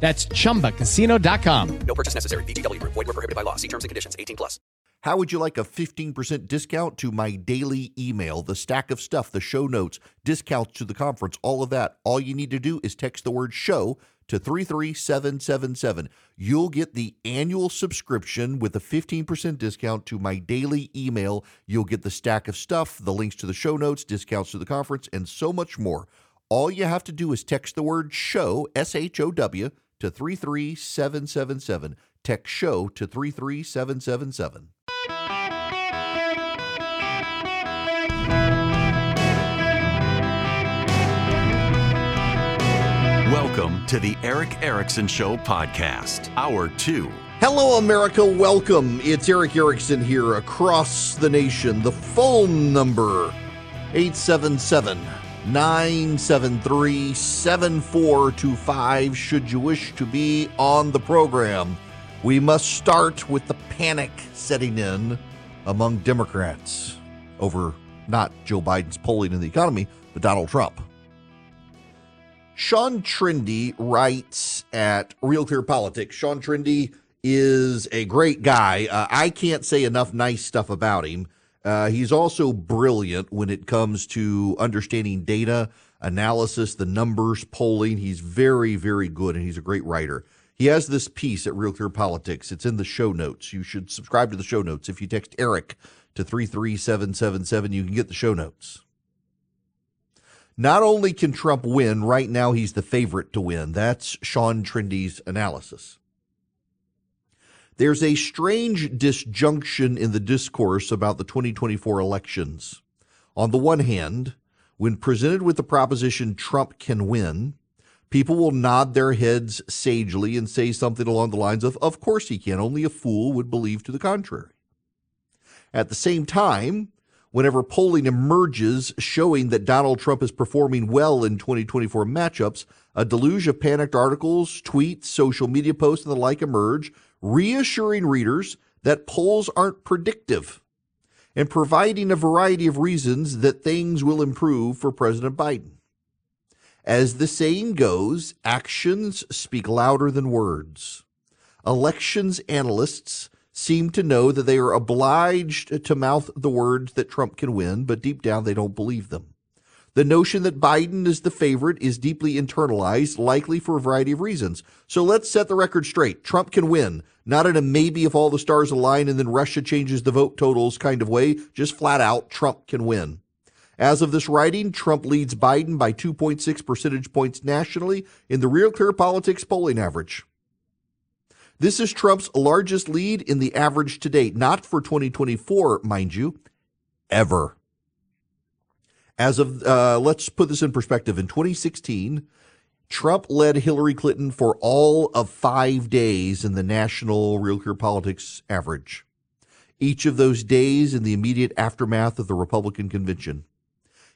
That's chumbacasino.com. No purchase necessary. VGW Group. Void were prohibited by law. See terms and conditions. 18 plus. How would you like a 15% discount to my daily email, the stack of stuff, the show notes, discounts to the conference, all of that? All you need to do is text the word show to 33777. You'll get the annual subscription with a 15% discount to my daily email. You'll get the stack of stuff, the links to the show notes, discounts to the conference, and so much more. All you have to do is text the word show, S H O W, to 33777. Text show to 33777. Welcome to the Erick Erickson Show podcast, hour two. Hello, America. Welcome. It's Erick Erickson here across the nation. The phone number 877 973 7425 should you wish to be on the program. We must start with the panic setting in among Democrats over not Joe Biden's polling in the economy, but Donald Trump. Sean Trende writes at Real Clear Politics. Sean Trende is a great guy. Uh, I can't say enough nice stuff about him. Uh, he's also brilliant when it comes to understanding data, analysis, the numbers, polling. He's very, very good, and he's a great writer. He has this piece at Real Clear Politics. It's in the show notes. You should subscribe to the show notes. If you text Erick to 33777, you can get the show notes. Not only can Trump win, right now he's the favorite to win. That's Sean Trende's analysis. There's a strange disjunction in the discourse about the 2024 elections. On the one hand, when presented with the proposition Trump can win, people will nod their heads sagely and say something along the lines of, Of course he can, only a fool would believe to the contrary. At the same time, whenever polling emerges showing that Donald Trump is performing well in 2024 matchups, a deluge of panicked articles, tweets, social media posts, and the like emerge, reassuring readers that polls aren't predictive and providing a variety of reasons that things will improve for President Biden. As the saying goes, actions speak louder than words. Elections analysts seem to know that they are obliged to mouth the words that Trump can win, but deep down they don't believe them. The notion that Biden is the favorite is deeply internalized, likely for a variety of reasons. So let's set the record straight. Trump can win, not in a maybe if all the stars align and then Russia changes the vote totals kind of way, just flat out, Trump can win. As of this writing, Trump leads Biden by 2.6 percentage points nationally in the Real Clear Politics polling average. This is Trump's largest lead in the average to date, not for 2024, mind you, ever. As of, uh, let's put this in perspective. In 2016, Trump led Hillary Clinton for all of five days in the national Real Clear Politics average. Each of those days in the immediate aftermath of the Republican convention.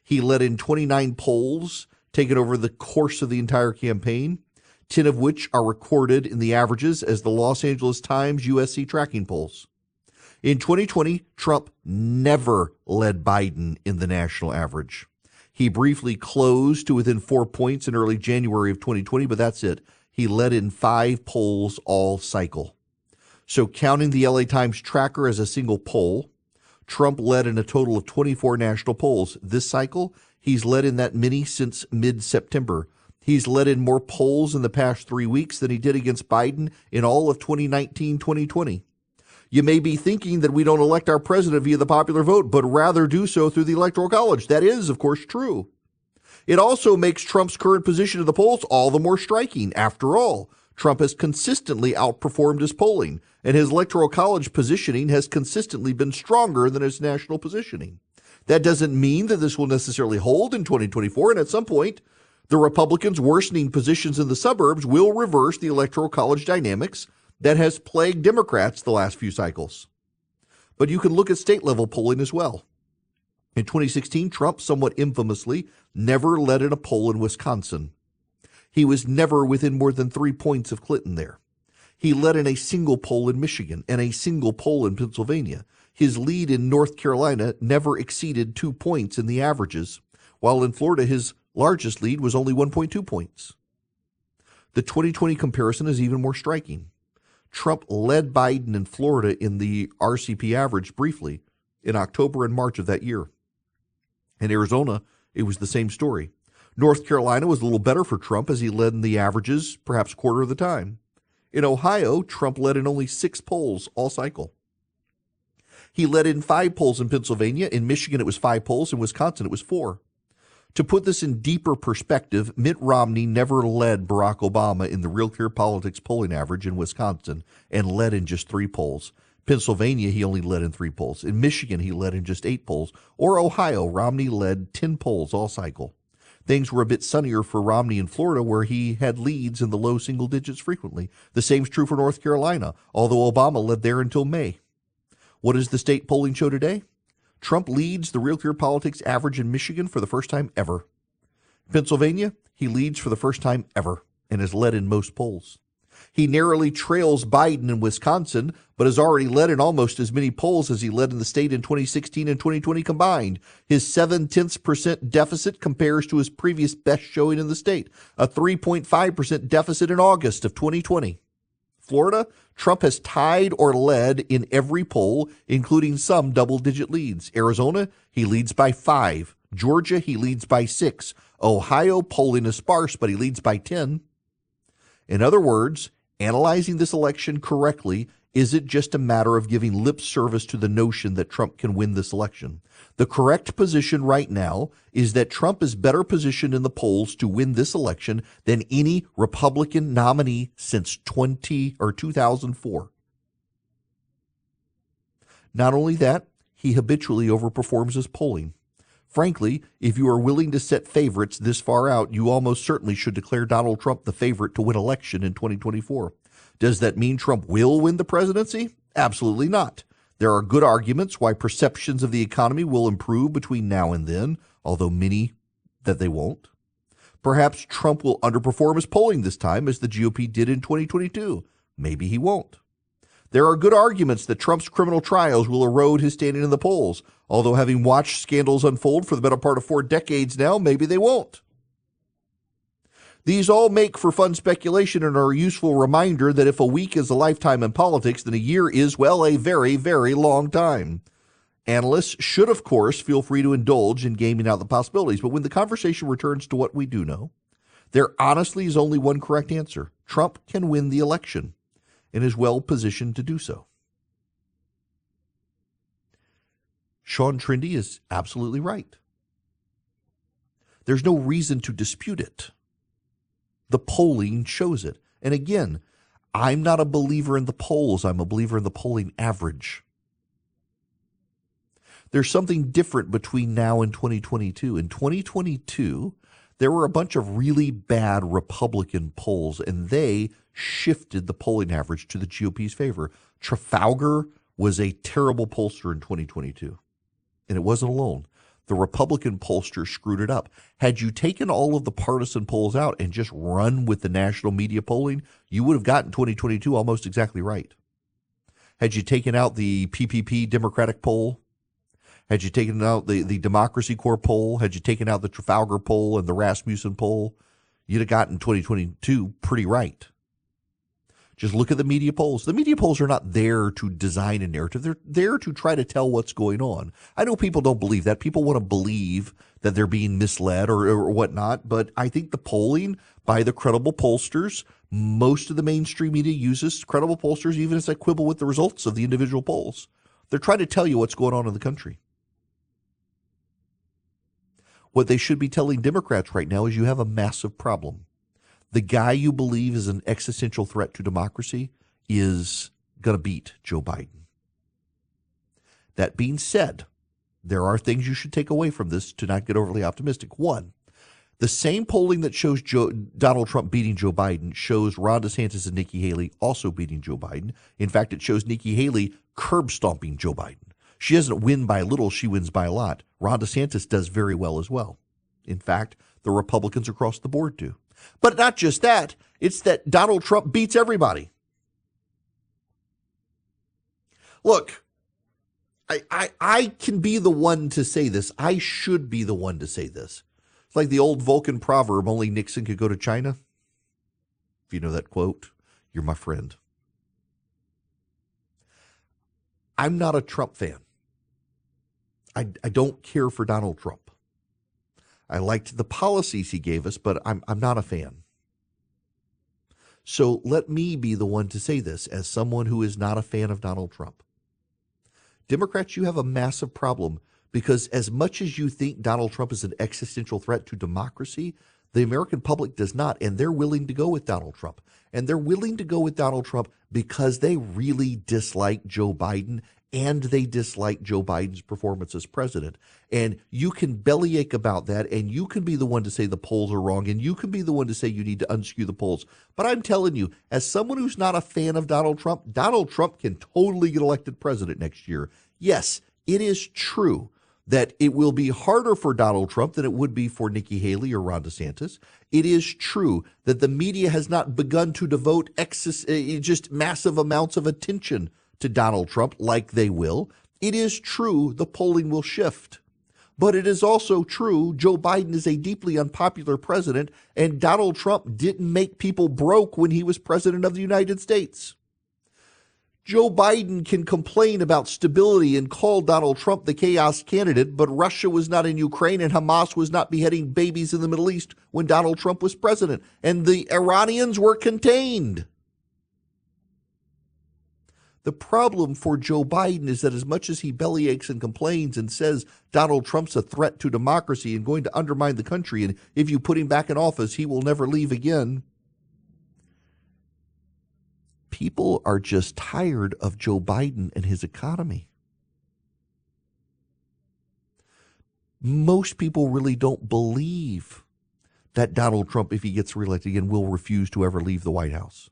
He led in 29 polls taken over the course of the entire campaign. 10 of which are recorded in the averages as the Los Angeles Times USC tracking polls. In 2020, Trump never led Biden in the national average. He briefly closed to within four points in early January of 2020, but that's it. He led in five polls all cycle. So, counting the LA Times tracker as a single poll, Trump led in a total of 24 national polls. This cycle, he's led in that many since mid September. He's led in more polls in the past three weeks than he did against Biden in all of 2019 2020. You may be thinking that we don't elect our president via the popular vote, but rather do so through the Electoral College. That is, of course, true. It also makes Trump's current position in the polls all the more striking. After all, Trump has consistently outperformed his polling, and his Electoral College positioning has consistently been stronger than his national positioning. That doesn't mean that this will necessarily hold in 2024, and at some point, the Republicans' worsening positions in the suburbs will reverse the Electoral College dynamics that has plagued Democrats the last few cycles. But you can look at state level polling as well. In 2016, Trump, somewhat infamously, never led in a poll in Wisconsin. He was never within more than three points of Clinton there. He led in a single poll in Michigan and a single poll in Pennsylvania. His lead in North Carolina never exceeded two points in the averages, while in Florida, his largest lead was only 1.2 points. The 2020 comparison is even more striking. Trump led Biden in Florida in the RCP average briefly in October and March of that year. In Arizona, it was the same story. North Carolina was a little better for Trump as he led in the averages, perhaps a quarter of the time. In Ohio, Trump led in only six polls all cycle. He led in five polls in Pennsylvania. In Michigan, it was five polls. In Wisconsin, it was four. To put this in deeper perspective, Mitt Romney never led Barack Obama in the Real Clear Politics polling average in Wisconsin and led in just three polls. Pennsylvania, he only led in three polls. In Michigan, he led in just eight polls. Or Ohio, Romney led 10 polls all cycle. Things were a bit sunnier for Romney in Florida, where he had leads in the low single digits frequently. The same's true for North Carolina, although Obama led there until May. What does the state polling show today? Trump leads the Real Clear Politics average in Michigan for the first time ever. Pennsylvania, he leads for the first time ever and has led in most polls. He narrowly trails Biden in Wisconsin, but has already led in almost as many polls as he led in the state in 2016 and 2020 combined. His seven tenths percent deficit compares to his previous best showing in the state, a 3.5% deficit in August of 2020. Florida, Trump has tied or led in every poll, including some double digit leads. Arizona, he leads by five. Georgia, he leads by six. Ohio, polling is sparse, but he leads by 10. In other words, analyzing this election correctly is it just a matter of giving lip service to the notion that Trump can win this election? The correct position right now is that Trump is better positioned in the polls to win this election than any Republican nominee since 20 or 2004. Not only that, he habitually overperforms his polling. Frankly, if you are willing to set favorites this far out, you almost certainly should declare Donald Trump the favorite to win election in 2024. Does that mean Trump will win the presidency? Absolutely not. There are good arguments why perceptions of the economy will improve between now and then, although many that they won't. Perhaps Trump will underperform his polling this time as the GOP did in 2022. Maybe he won't. There are good arguments that Trump's criminal trials will erode his standing in the polls, although having watched scandals unfold for the better part of four decades now, maybe they won't. These all make for fun speculation and are a useful reminder that if a week is a lifetime in politics, then a year is, well, a very, very long time. Analysts should, of course, feel free to indulge in gaming out the possibilities, but when the conversation returns to what we do know, there honestly is only one correct answer Trump can win the election and is well positioned to do so. Sean Trende is absolutely right. There's no reason to dispute it. The polling shows it. And again, I'm not a believer in the polls, I'm a believer in the polling average. There's something different between now and 2022. In 2022, there were a bunch of really bad Republican polls, and they shifted the polling average to the GOP's favor. Trafalgar was a terrible pollster in 2022, and it wasn't alone the Republican pollster screwed it up. Had you taken all of the partisan polls out and just run with the national media polling, you would have gotten 2022 almost exactly right. Had you taken out the PPP Democratic poll, had you taken out the, the Democracy Corps poll, had you taken out the Trafalgar poll and the Rasmussen poll, you'd have gotten 2022 pretty right. Just look at the media polls. The media polls are not there to design a narrative. They're there to try to tell what's going on. I know people don't believe that. People want to believe that they're being misled or, or whatnot. But I think the polling by the credible pollsters, most of the mainstream media uses credible pollsters even as they quibble with the results of the individual polls. They're trying to tell you what's going on in the country. What they should be telling Democrats right now is you have a massive problem the guy you believe is an existential threat to democracy is going to beat Joe Biden. That being said, there are things you should take away from this to not get overly optimistic. One, The same polling that shows Joe, Donald Trump beating Joe Biden shows Ron DeSantis and Nikki Haley also beating Joe Biden. In fact, it shows Nikki Haley curb stomping Joe Biden. She doesn't win by little, she wins by a lot. Ron DeSantis does very well as well. In fact, the Republicans across the board do. But not just that, it's that Donald Trump beats everybody. Look, I, I, I can be the one to say this. I should be the one to say this. It's like the old Vulcan proverb only Nixon could go to China. If you know that quote, you're my friend. I'm not a Trump fan. I, I don't care for Donald Trump. I liked the policies he gave us, but I'm, I'm not a fan. So let me be the one to say this as someone who is not a fan of Donald Trump. Democrats, you have a massive problem because as much as you think Donald Trump is an existential threat to democracy, the American public does not, and they're willing to go with Donald Trump. And they're willing to go with Donald Trump because they really dislike Joe Biden and they dislike Joe Biden's performance as president. And you can bellyache about that, and you can be the one to say the polls are wrong, and you can be the one to say you need to unskew the polls. But I'm telling you, as someone who's not a fan of Donald Trump, Donald Trump can totally get elected president next year. Yes, it is true that it will be harder for Donald Trump than it would be for Nikki Haley or Ron DeSantis. It is true that the media has not begun to devote excess, uh, just massive amounts of attention to Donald Trump like they will. It is true the polling will shift. But it is also true Joe Biden is a deeply unpopular president, and Donald Trump didn't make people broke when he was president of the United States. Joe Biden can complain about stability and call Donald Trump the chaos candidate, but Russia was not in Ukraine and Hamas was not beheading babies in the Middle East when Donald Trump was president, and the Iranians were contained. The problem for Joe Biden is that as much as he bellyaches and complains and says Donald Trump's a threat to democracy and going to undermine the country, and if you put him back in office, he will never leave again, people are just tired of Joe Biden and his economy. Most people really don't believe that Donald Trump, if he gets reelected again, will refuse to ever leave the White House.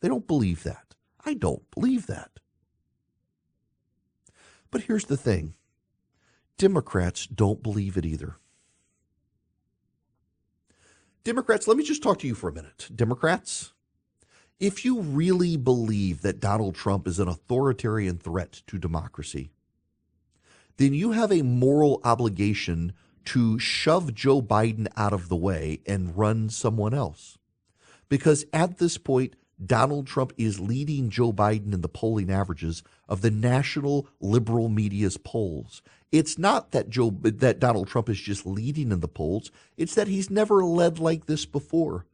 They don't believe that. I don't believe that. But here's the thing Democrats don't believe it either. Democrats, let me just talk to you for a minute. Democrats, if you really believe that Donald Trump is an authoritarian threat to democracy, then you have a moral obligation to shove Joe Biden out of the way and run someone else. Because at this point, Donald Trump is leading Joe Biden in the polling averages of the national liberal media's polls. It's not that Joe that Donald Trump is just leading in the polls, it's that he's never led like this before.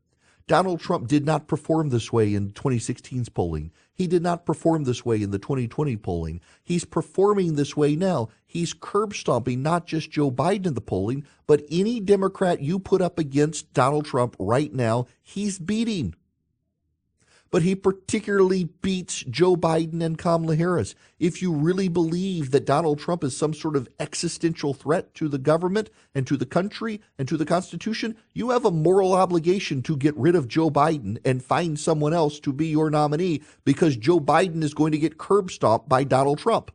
Donald Trump did not perform this way in 2016's polling. He did not perform this way in the 2020 polling. He's performing this way now. He's curb stomping not just Joe Biden in the polling, but any Democrat you put up against Donald Trump right now, he's beating but he particularly beats Joe Biden and Kamala Harris. If you really believe that Donald Trump is some sort of existential threat to the government and to the country and to the Constitution, you have a moral obligation to get rid of Joe Biden and find someone else to be your nominee because Joe Biden is going to get curb stomped by Donald Trump.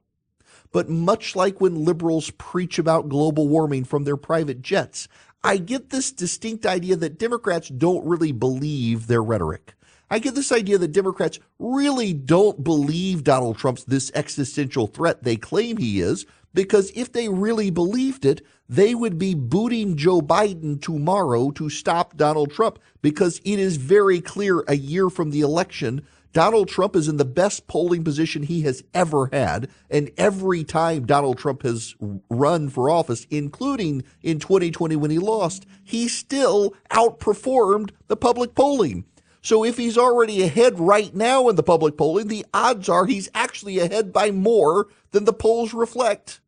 But much like when liberals preach about global warming from their private jets, I get this distinct idea that Democrats don't really believe their rhetoric. I get this idea that Democrats really don't believe Donald Trump's this existential threat they claim he is, because if they really believed it, they would be booting Joe Biden tomorrow to stop Donald Trump, because it is very clear a year from the election. Donald Trump is in the best polling position he has ever had. And every time Donald Trump has run for office, including in 2020 when he lost, he still outperformed the public polling. So if he's already ahead right now in the public polling, the odds are he's actually ahead by more than the polls reflect.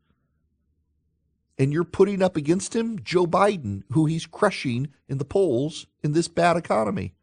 And you're putting up against him Joe Biden, who he's crushing in the polls in this bad economy.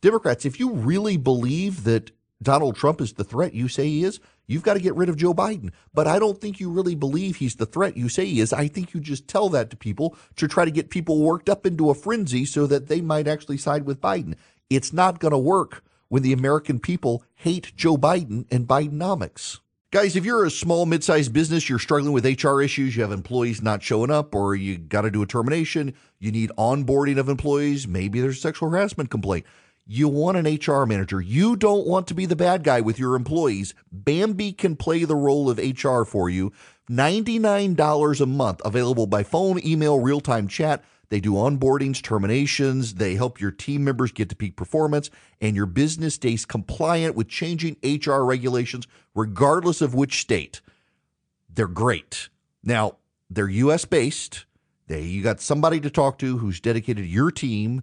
Democrats, if you really believe that Donald Trump is the threat you say he is, You've got to get rid of Joe Biden. But I don't think you really believe he's the threat you say he is. I think you just tell that to people to try to get people worked up into a frenzy so that they might actually side with Biden. It's not going to work when the American people hate Joe Biden and Bidenomics. Guys, if you're a small, mid sized business, you're struggling with HR issues, you have employees not showing up, or you got to do a termination, you need onboarding of employees, maybe there's a sexual harassment complaint. You want an HR manager. You don't want to be the bad guy with your employees. Bambee can play the role of HR for you. $99 a month, available by phone, email, real time chat. They do onboardings, terminations. They help your team members get to peak performance, and your business stays compliant with changing HR regulations, regardless of which state. They're great. Now, they're US based. They you got somebody to talk to who's dedicated to your team.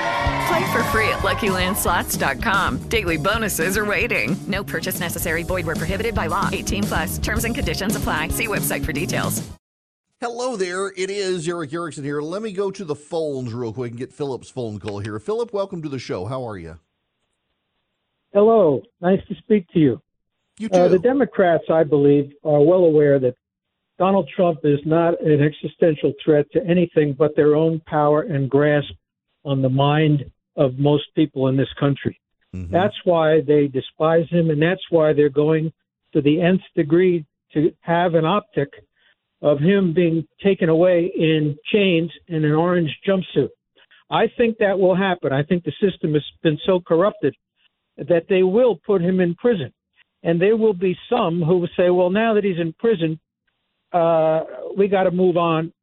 Play for free at LuckyLandSlots.com. Daily bonuses are waiting. No purchase necessary. Void were prohibited by law. 18 plus. Terms and conditions apply. See website for details. Hello there. It is Erick Erickson here. Let me go to the phones real quick and get Philip's phone call here. Philip, welcome to the show. How are you? Hello. Nice to speak to you. You too. Uh, the Democrats, I believe, are well aware that Donald Trump is not an existential threat to anything but their own power and grasp on the mind of most people in this country. Mm-hmm. That's why they despise him, and that's why they're going to the nth degree to have an optic of him being taken away in chains in an orange jumpsuit. I think that will happen. I think the system has been so corrupted that they will put him in prison. And there will be some who will say, well, now that he's in prison, uh, we got to move on.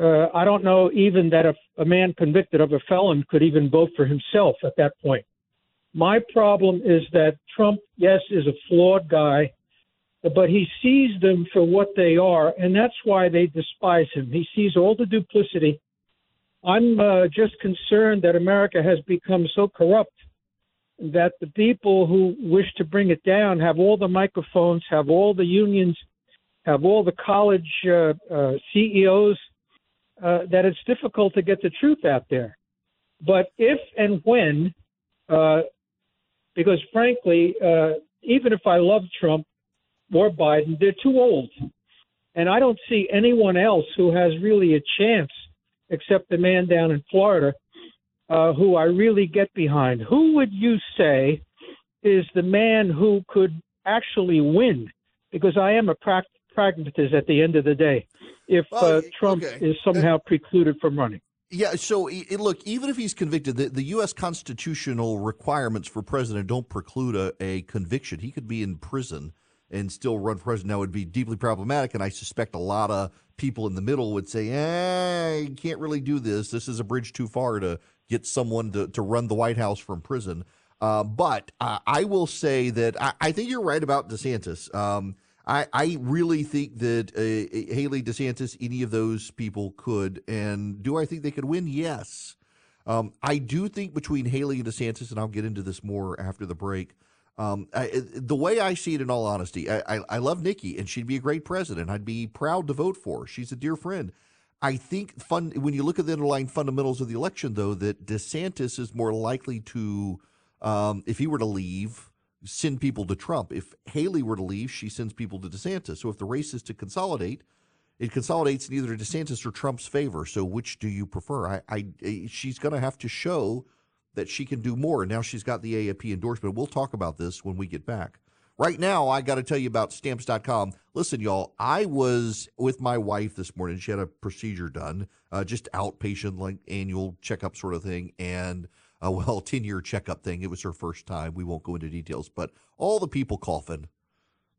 Uh, I don't know even that a, a man convicted of a felon could even vote for himself at that point. My problem is that Trump, yes, is a flawed guy, but he sees them for what they are, and that's why they despise him. He sees all the duplicity. I'm uh, just concerned that America has become so corrupt that the people who wish to bring it down have all the microphones, have all the unions, have all the college uh, uh, CEOs, uh, that it's difficult to get the truth out there. But if and when, uh, because frankly, uh, even if I love Trump or Biden, they're too old. And I don't see anyone else who has really a chance except the man down in Florida uh, who I really get behind. Who would you say is the man who could actually win? Because I am a pra- pragmatist at the end of the day. If Well, uh, Trump okay. is somehow precluded from running. Yeah, so look, even if he's convicted, the, the U.S. constitutional requirements for president don't preclude a, a conviction. He could be in prison and still run for president. Now, it would be deeply problematic, and I suspect a lot of people in the middle would say, eh, you can't really do this. This is a bridge too far to get someone to, to run the White House from prison. Uh, but uh, I will say that I, I think you're right about DeSantis. Um, I, I really think that uh, Haley DeSantis, any of those people could. And do I think they could win? Yes. Um, I do think between Haley and DeSantis, and I'll get into this more after the break. Um, I, the way I see it, in all honesty, I, I, I love Nikki, and she'd be a great president. I'd be proud to vote for her. She's a dear friend. I think fun when you look at the underlying fundamentals of the election, though, that DeSantis is more likely to, um, if he were to leave, send people to Trump. If Haley were to leave, she sends people to DeSantis. So if the race is to consolidate, it consolidates in either DeSantis or Trump's favor. So which do you prefer? I, I she's going to have to show that she can do more. Now she's got the AFP endorsement. We'll talk about this when we get back. Right now, I got to tell you about stamps.com. Listen, y'all, I was with my wife this morning. She had a procedure done, uh, just outpatient, like annual checkup sort of thing. And, uh, well, 10 year checkup thing. It was her first time. We won't go into details, but all the people coughing.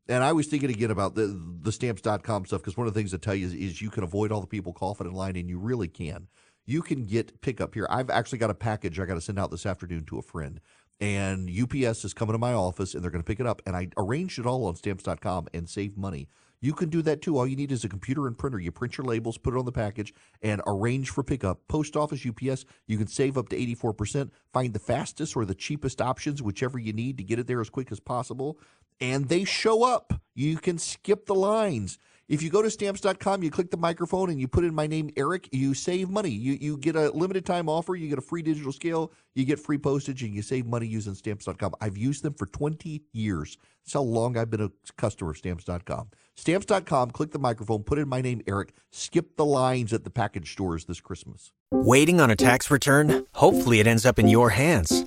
and I was thinking again about the the stamps.com stuff because one of the things I tell you is, is you can avoid all the people coughing in line, and you really can. You can get pickup here. I've actually got a package I got to send out this afternoon to a friend, and UPS is coming to my office and they're going to pick it up. And I arranged it all on stamps.com and save money. You can do that too. All you need is a computer and printer. You print your labels, put it on the package, and arrange for pickup. Post office, UPS, you can save up to 84%. Find the fastest or the cheapest options, whichever you need to get it there as quick as possible. And they show up. You can skip the lines. If you go to stamps.com, you click the microphone and you put in my name, Erick, you save money. You, you get a limited time offer, you get a free digital scale, you get free postage, and you save money using stamps.com. I've used them for 20 years. That's how long I've been a customer of stamps.com. Stamps.com, click the microphone, put in my name, Erick, skip the lines at the package stores this Christmas. Waiting on a tax return? Hopefully, it ends up in your hands.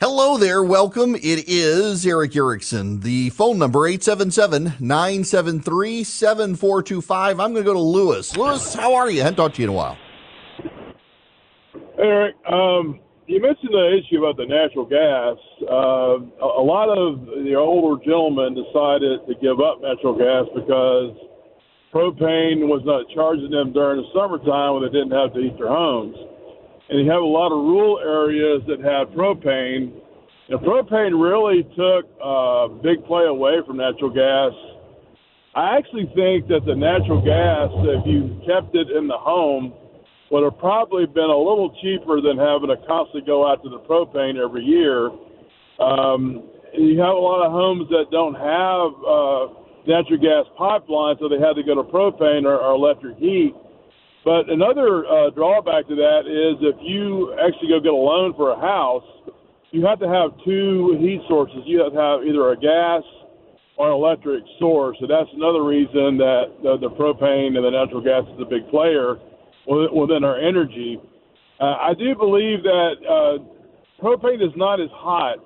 Hello there. Welcome. It is Erick Erickson. The phone number 877-973-7425. I'm going to go to Lewis. Lewis, how are you? I haven't talked to you in a while. Eric, um, you mentioned the issue about the natural gas. Uh, a, a lot of the older gentlemen decided to give up natural gas because propane was not charging them during the summertime when they didn't have to heat their homes and you have a lot of rural areas that have propane. And propane really took a big play away from natural gas. I actually think that the natural gas, if you kept it in the home, would have probably been a little cheaper than having to constantly go out to the propane every year. Um, you have a lot of homes that don't have uh, natural gas pipelines, so they had to go to propane or, or electric heat. But another uh, drawback to that is if you actually go get a loan for a house, you have to have two heat sources. You have to have either a gas or an electric source. So that's another reason that the, the propane and the natural gas is a big player within our energy. Uh, I do believe that uh, propane is not as hot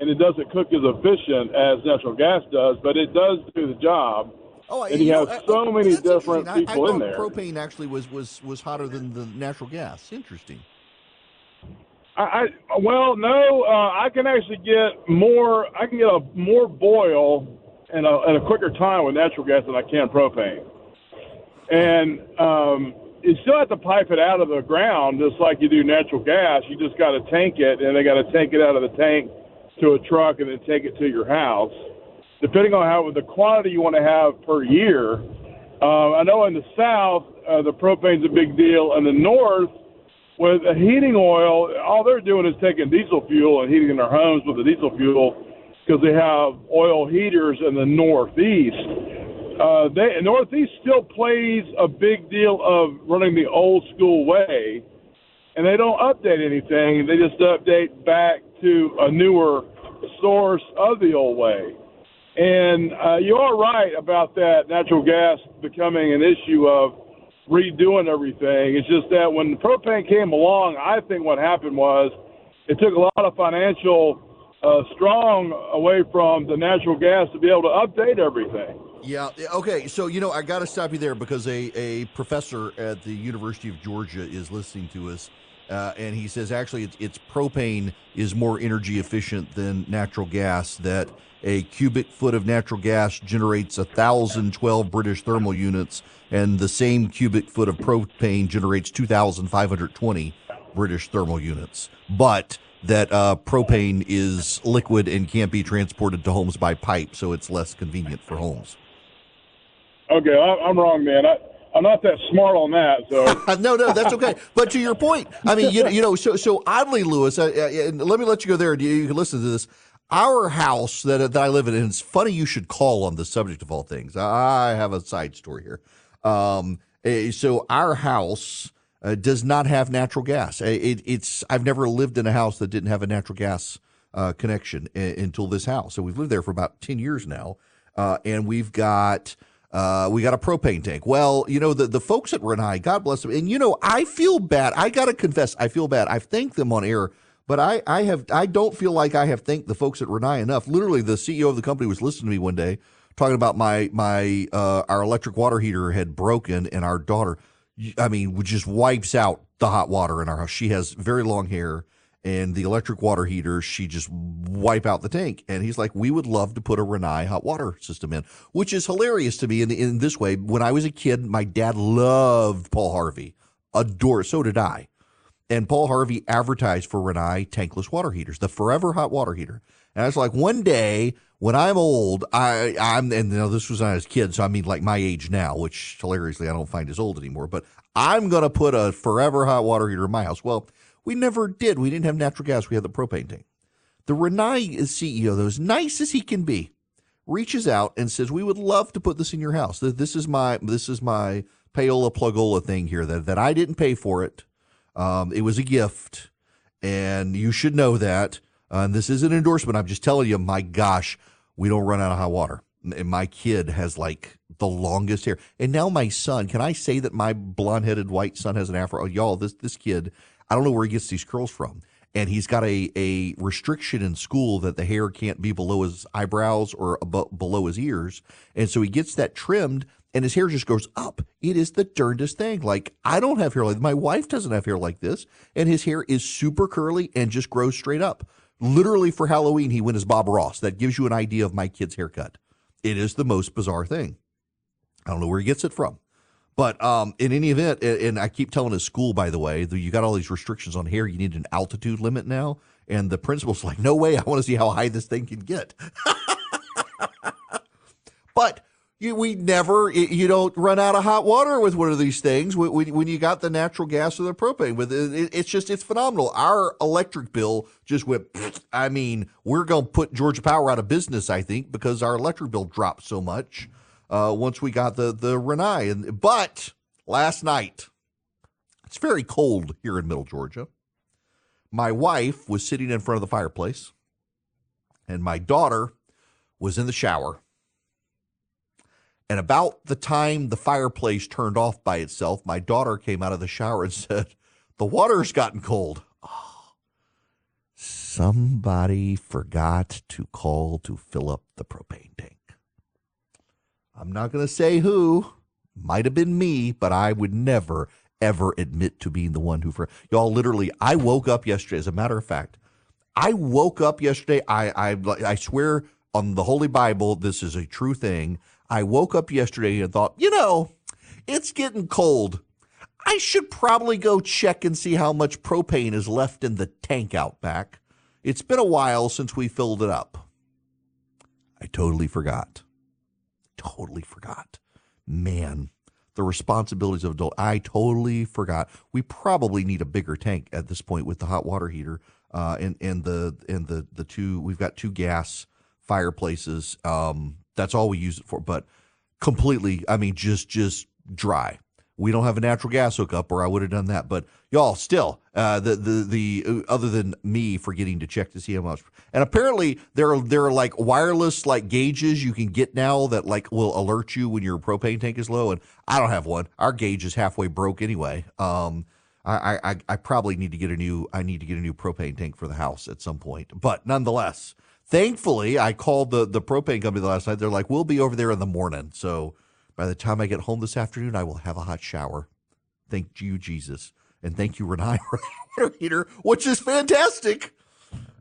and it doesn't cook as efficient as natural gas does, but it does do the job. Oh, and you, have know, so uh, many different I, people I in there. Propane actually was, was was hotter than the natural gas. Interesting. I, I well, no, uh, I can actually get more. I can get a more boil in a, in a quicker time with natural gas than I can propane. And um, you still have to pipe it out of the ground just like you do natural gas. You just got to tank it, and they got to take it out of the tank to a truck and then take it to your house depending on how the quantity you want to have per year. Uh, I know in the south uh, the propane's a big deal. In the north, with a heating oil, all they're doing is taking diesel fuel and heating their homes with the diesel fuel because they have oil heaters in the northeast. Uh, they, northeast still plays a big deal of running the old school way, and they don't update anything. They just update back to a newer source of the old way. And uh, you are right about that natural gas becoming an issue of redoing everything. It's just that when propane came along, I think what happened was it took a lot of financial uh, strong away from the natural gas to be able to update everything. Yeah. Okay. So you know, I got to stop you there because a a professor at the University of Georgia is listening to us. Uh, and he says actually it's, it's, propane is more energy efficient than natural gas. That a cubic foot of natural gas generates 1,012 British thermal units, and the same cubic foot of propane generates 2,520 British thermal units. But that uh, propane is liquid and can't be transported to homes by pipe, so it's less convenient for homes. Okay, I'm wrong, man. I, I'm not that smart on that. So no, no, that's okay. But to your point, I mean, you, you know, so so oddly, Lewis, uh, uh, let me let you go there. You, you can listen to this. Our house that, that I live in, and it's funny you should call on the subject of all things. I have a side story here. Um, eh, so our house uh, does not have natural gas. Eh, it, it's I've never lived in a house that didn't have a natural gas uh, connection uh, until this house. So we've lived there for about ten years now, uh, and we've got Uh, we got a propane tank. Well, you know, the, the folks at Rinnai, God bless them. And, you know, I feel bad. I got to confess, I feel bad. I've thanked them on air, but I, I have, I don't feel like I have thanked the folks at Rinnai enough. Literally, the CEO of the company was listening to me one day talking about my, my, uh, our electric water heater had broken and our daughter, I mean, just wipes out the hot water in our house. She has very long hair and the electric water heater, she just wipe out the tank. And he's like, we would love to put a Rinnai hot water system in, which is hilarious to me in, in this way. When I was a kid, my dad loved Paul Harvey, adore, so did I. And Paul Harvey advertised for Rinnai tankless water heaters, the forever hot water heater. And I was like, one day when I'm old, I, I'm, and you know, this was when I was a kid, so I mean like my age now, which hilariously I don't find as old anymore, but I'm going to put a forever hot water heater in my house. Well, we never did. We didn't have natural gas. We had the propane tank. The Rinnai CEO, though, as nice as he can be, reaches out and says, "We would love to put this in your house. This is my this is my payola plugola thing here that that I didn't pay for it. Um, it was a gift, and you should know that. Uh, and this is an endorsement. I'm just telling you. My gosh, we don't run out of hot water. And my kid has like the longest hair, and now my son. Can I say that my blonde-headed white son has an afro? Oh, y'all, this this kid I don't know where he gets these curls from. And he's got a, a restriction in school that the hair can't be below his eyebrows or below his ears. And so he gets that trimmed and his hair just goes up. It is the darndest thing. Like, I don't have hair like My wife doesn't have hair like this. And his hair is super curly and just grows straight up. Literally for Halloween, he went as Bob Ross. That gives you an idea of my kid's haircut. It is the most bizarre thing. I don't know where he gets it from. But um, in any event, and I keep telling his school, by the way, you got all these restrictions on here. You need an altitude limit now. And the principal's like, no way. I want to see how high this thing can get. but you, we never, you don't run out of hot water with one of these things when, when you got the natural gas or the propane. With it, it's just, it's phenomenal. Our electric bill just went. I mean, we're going to put Georgia Power out of business, I think, because our electric bill dropped so much uh, once we got the the Rinnai. And but last night, it's very cold here in Middle Georgia. My wife was sitting in front of the fireplace, and my daughter was in the shower. And about the time the fireplace turned off by itself, my daughter came out of the shower and said, The water's gotten cold. Somebody forgot to call to fill up the propane tank. I'm not going to say who. Might have been me, but I would never, ever admit to being the one who, for y'all, literally, I woke up yesterday. As a matter of fact, I woke up yesterday. I, I, I swear on the Holy Bible, this is a true thing. I woke up yesterday and thought, you know, it's getting cold. I should probably go check and see how much propane is left in the tank out back. It's been a while since we filled it up. I totally forgot totally forgot. Man, the responsibilities of adult. I totally forgot. We probably need a bigger tank at this point with the hot water heater uh, and and the and the the two. We've got two gas fireplaces. Um, that's all we use it for. But completely, I mean, just just dry. We don't have a natural gas hookup, or I would have done that. But y'all, still, uh, the the the uh, other than me forgetting to check to see how much. And apparently, there are there are like wireless like gauges you can get now that like will alert you when your propane tank is low. And I don't have one. Our gauge is halfway broke anyway. Um, I, I I probably need to get a new I need to get a new propane tank for the house at some point. But nonetheless, thankfully, I called the the propane company the last night. They're like, we'll be over there in the morning. So by the time I get home this afternoon, I will have a hot shower. Thank you, Jesus. And thank you, water heater, which is fantastic.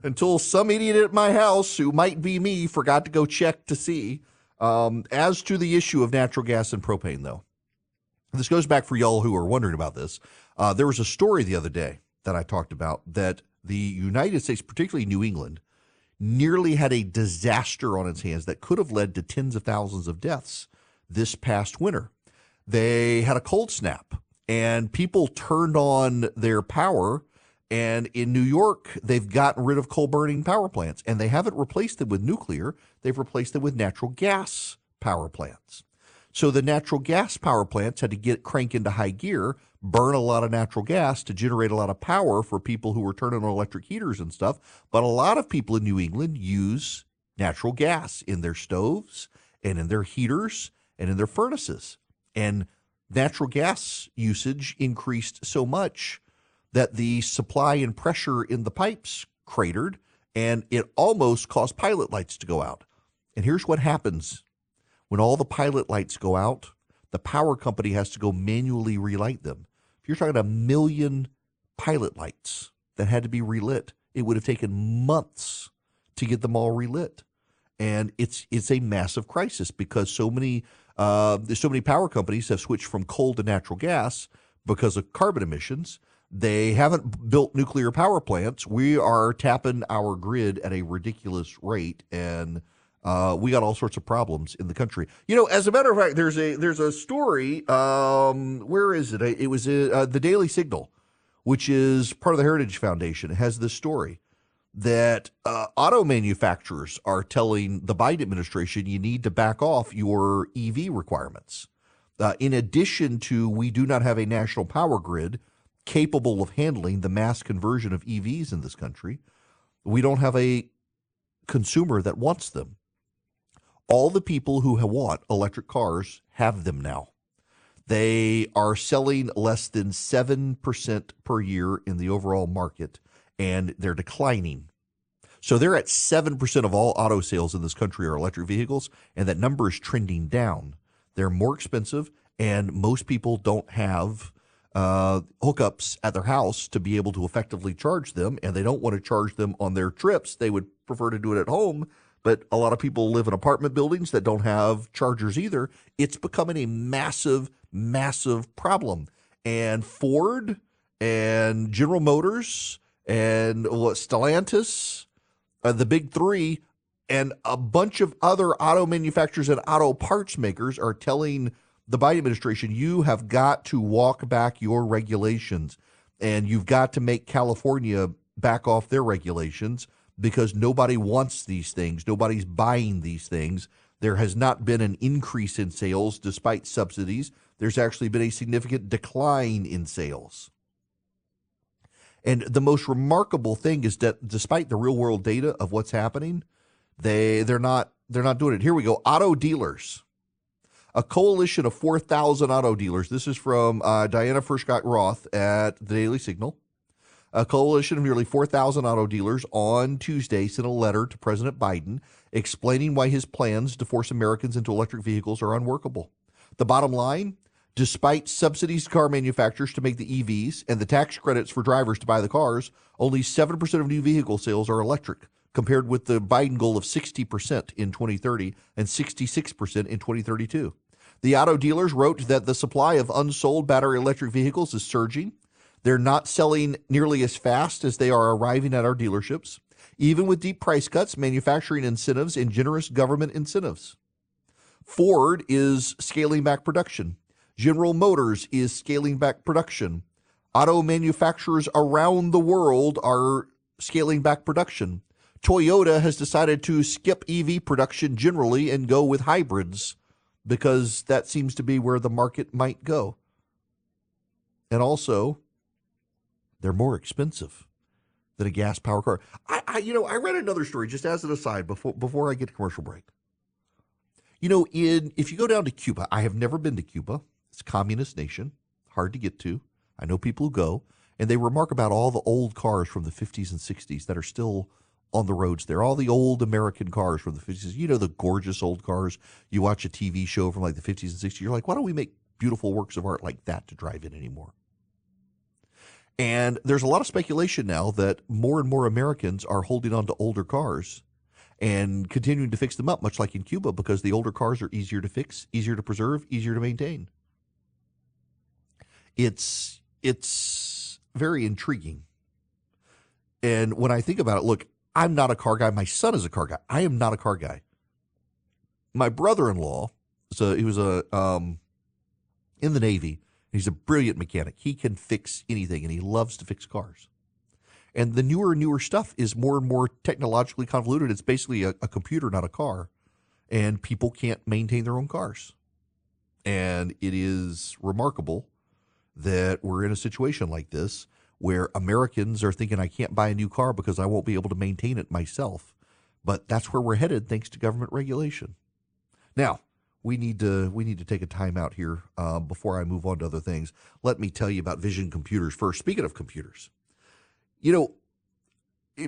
Until some idiot at my house, who might be me, forgot to go check to see. Um, as to the issue of natural gas and propane, though, this goes back for y'all who are wondering about this. Uh, there was a story the other day that I talked about that the United States, particularly New England, nearly had a disaster on its hands that could have led to tens of thousands of deaths this past winter. They had a cold snap and people turned on their power. And in New York, they've gotten rid of coal burning power plants and they haven't replaced them with nuclear. They've replaced them with natural gas power plants. So the natural gas power plants had to get crank into high gear, burn a lot of natural gas to generate a lot of power for people who were turning on electric heaters and stuff. But a lot of people in New England use natural gas in their stoves and in their heaters and in their furnaces. And natural gas usage increased so much that the supply and pressure in the pipes cratered and it almost caused pilot lights to go out. And here's what happens when all the pilot lights go out, the power company has to go manually relight them. If you're talking a million pilot lights that had to be relit, it would have taken months to get them all relit. And it's it's a massive crisis because so many uh, so many power companies have switched from coal to natural gas because of carbon emissions. They haven't built nuclear power plants. We are tapping our grid at a ridiculous rate, and uh, we got all sorts of problems in the country. You know, as a matter of fact, there's a there's a story. Um, where is it? It was uh, the Daily Signal, which is part of the Heritage Foundation. It has this story that uh, auto manufacturers are telling the Biden administration you need to back off your EV requirements. Uh, in addition to, we do not have a national power grid capable of handling the mass conversion of EVs in this country. We don't have a consumer that wants them. All the people who want electric cars have them now. They are selling less than 7% per year in the overall market and they're declining. So they're at 7% of all auto sales in this country are electric vehicles, and that number is trending down. They're more expensive, and most people don't have uh, hookups at their house to be able to effectively charge them, and they don't want to charge them on their trips. They would prefer to do it at home, but a lot of people live in apartment buildings that don't have chargers either. It's becoming a massive, massive problem. And Ford and General Motors and what Stellantis, uh, the big three, and a bunch of other auto manufacturers and auto parts makers are telling the Biden administration, you have got to walk back your regulations and you've got to make California back off their regulations because nobody wants these things. Nobody's buying these things. There has not been an increase in sales despite subsidies. There's actually been a significant decline in sales. And the most remarkable thing is that despite the real world data of what's happening, they they're not they're not doing it. Here we go. Auto dealers. A coalition of 4,000 auto dealers. This is from uh, Diana Furchtgott Roth at the Daily Signal. A coalition of nearly 4,000 auto dealers on Tuesday sent a letter to President Biden explaining why his plans to force Americans into electric vehicles are unworkable. The bottom line Despite subsidies to car manufacturers to make the EVs and the tax credits for drivers to buy the cars, only 7% of new vehicle sales are electric, compared with the Biden goal of 60% in 2030 and 66% in 2032. The auto dealers wrote that the supply of unsold battery electric vehicles is surging. They're not selling nearly as fast as they are arriving at our dealerships, even with deep price cuts, manufacturing incentives, and generous government incentives. Ford is scaling back production. General Motors is scaling back production. Auto manufacturers around the world are scaling back production. Toyota has decided to skip EV production generally and go with hybrids because that seems to be where the market might go. And also, they're more expensive than a gas powered car. I, I, you know, I read another story just as an aside before before I get to commercial break. You know, in if you go down to Cuba, I have never been to Cuba. It's a communist nation, hard to get to. I know people who go, and they remark about all the old cars from the 50s and 60s that are still on the roads there. All the old American cars from the 50s. You know, the gorgeous old cars. You watch a TV show from like the 50s and 60s. You're like, why don't we make beautiful works of art like that to drive in anymore? And there's a lot of speculation now that more and more Americans are holding on to older cars and continuing to fix them up, much like in Cuba, because the older cars are easier to fix, easier to preserve, easier to maintain it's it's very intriguing. And when I think about it, look, I'm not a car guy. My son is a car guy. I am not a car guy. My brother-in-law, so he was a um, in the Navy. He's a brilliant mechanic. He can fix anything, and he loves to fix cars. And the newer and newer stuff is more and more technologically convoluted. It's basically a, a computer, not a car, and people can't maintain their own cars. And it is remarkable that we're in a situation like this where Americans are thinking, I can't buy a new car because I won't be able to maintain it myself. But that's where we're headed thanks to government regulation. Now, we need to we need to take a time out here uh, before I move on to other things. Let me tell you about Vision Computers first. Speaking of computers, you know,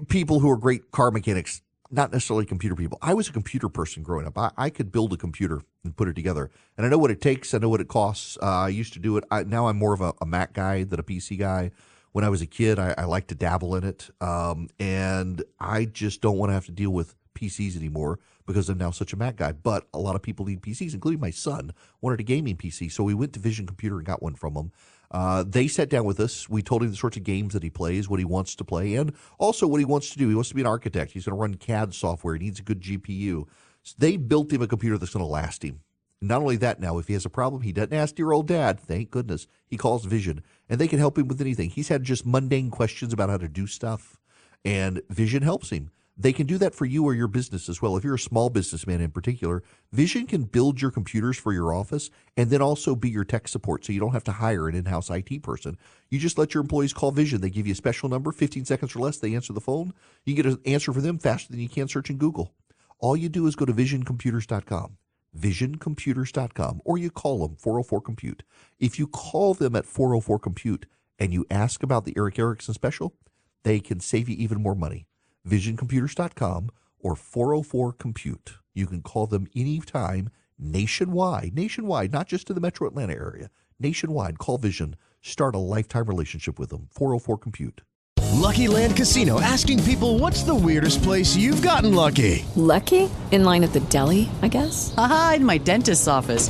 people who are great car mechanics, not necessarily computer people. I was a computer person growing up. I, I could build a computer and put it together, and I know what it takes. I know what it costs. Uh, I used to do it. I, now I'm more of a, a, Mac guy than a PC guy. When I was a kid, I, I like to dabble in it, um, and I just don't want to have to deal with PCs anymore because I'm now such a Mac guy. But a lot of people need PCs, including my son wanted a gaming PC, so we went to Vision Computer and got one from them. Uh, they sat down with us. We told him the sorts of games that he plays, what he wants to play, and also what he wants to do. He wants to be an architect. He's going to run CAD software. He needs a good GPU. So they built him a computer that's going to last him. Not only that, now if he has a problem, he doesn't ask dear old dad. Thank goodness he calls Vision, and they can help him with anything. He's had just mundane questions about how to do stuff, and Vision helps him. They can do that for you or your business as well. If you're a small businessman in particular, Vision can build your computers for your office and then also be your tech support so you don't have to hire an in house IT person. You just let your employees call Vision. They give you a special number, 15 seconds or less, they answer the phone. You get an answer for them faster than you can search in Google. All you do is go to visioncomputers.com visioncomputers.com or you call them 404 compute. If you call them at 404 compute and you ask about the Erick Erickson special, they can save you even more money visioncomputers.com or 404 Compute. You can call them anytime nationwide, nationwide, not just to the metro Atlanta area, nationwide. Call Vision. Start a lifetime relationship with them. 404 Compute. Lucky Land Casino asking people what's the weirdest place you've gotten lucky? Lucky? In line at the deli, I guess? Aha, in my dentist's office.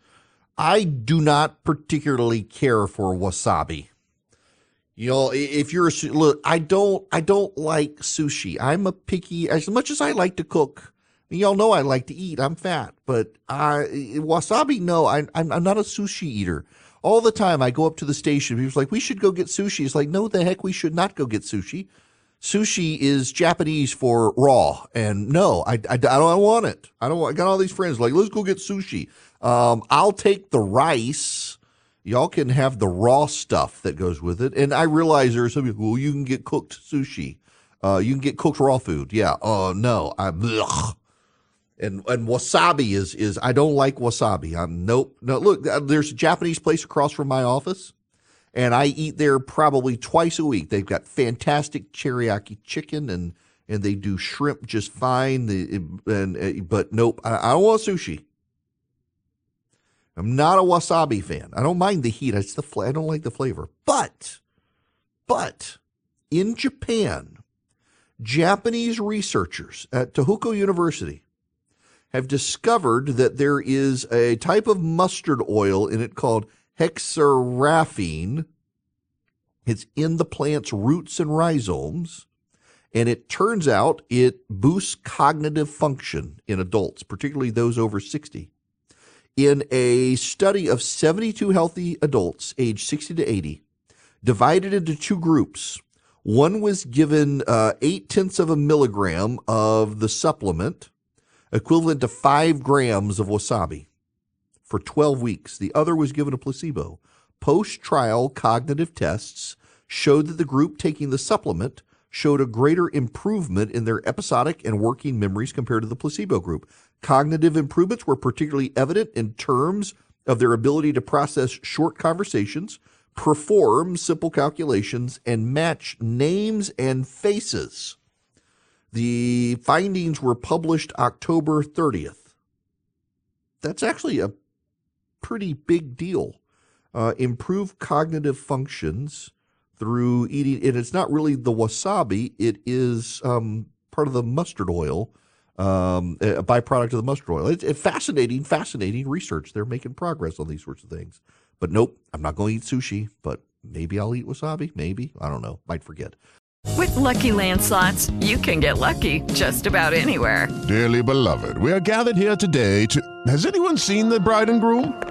I do not particularly care for wasabi. You know, if you're a look, I don't, I don't like sushi. I'm a picky. As much as I like to cook, y'all know I like to eat. I'm fat, but I wasabi. No, I, I'm, I'm not a sushi eater. All the time, I go up to the station. People's like, "We should go get sushi." It's like, no, the heck, we should not go get sushi. Sushi is Japanese for raw, and no, I, I, I don't want it. I don't. I got all these friends like, let's go get sushi. Um, I'll take the rice. Y'all can have the raw stuff that goes with it. And I realize there's some people, well, you can get cooked sushi. Uh, you can get cooked raw food. Yeah. Oh, uh, no. I, ugh. And, and wasabi is, is, I don't like wasabi. I'm nope. No, look, there's a Japanese place across from my office and I eat there probably twice a week. They've got fantastic teriyaki chicken and, and they do shrimp just fine. The, and, uh, but nope, I, I don't want sushi. I'm not a wasabi fan. I don't mind the heat. It's the I don't like the flavor. But, but in Japan, Japanese researchers at Tohoku University have discovered that there is a type of mustard oil in it called hexaraphane. It's in the plant's roots and rhizomes. And it turns out it boosts cognitive function in adults, particularly those over 60 in a study of 72 healthy adults aged 60 to 80, divided into two groups. One was given uh, eight tenths of a milligram of the supplement, equivalent to five grams of wasabi, for 12 weeks. The other was given a placebo. Post trial cognitive tests showed that the group taking the supplement showed a greater improvement in their episodic and working memories compared to the placebo group. Cognitive improvements were particularly evident in terms of their ability to process short conversations, perform simple calculations, and match names and faces. The findings were published October 30th. That's actually a pretty big deal. Uh, improved cognitive functions through eating, and it's not really the wasabi, it is um, part of the mustard oil um, a byproduct of the mustard oil. It's, it's fascinating, fascinating research. They're making progress on these sorts of things. But nope, I'm not going to eat sushi, but maybe I'll eat wasabi. Maybe. I don't know. Might forget. With lucky landslots, you can get lucky just about anywhere. Dearly beloved, we are gathered here today to. Has anyone seen the bride and groom?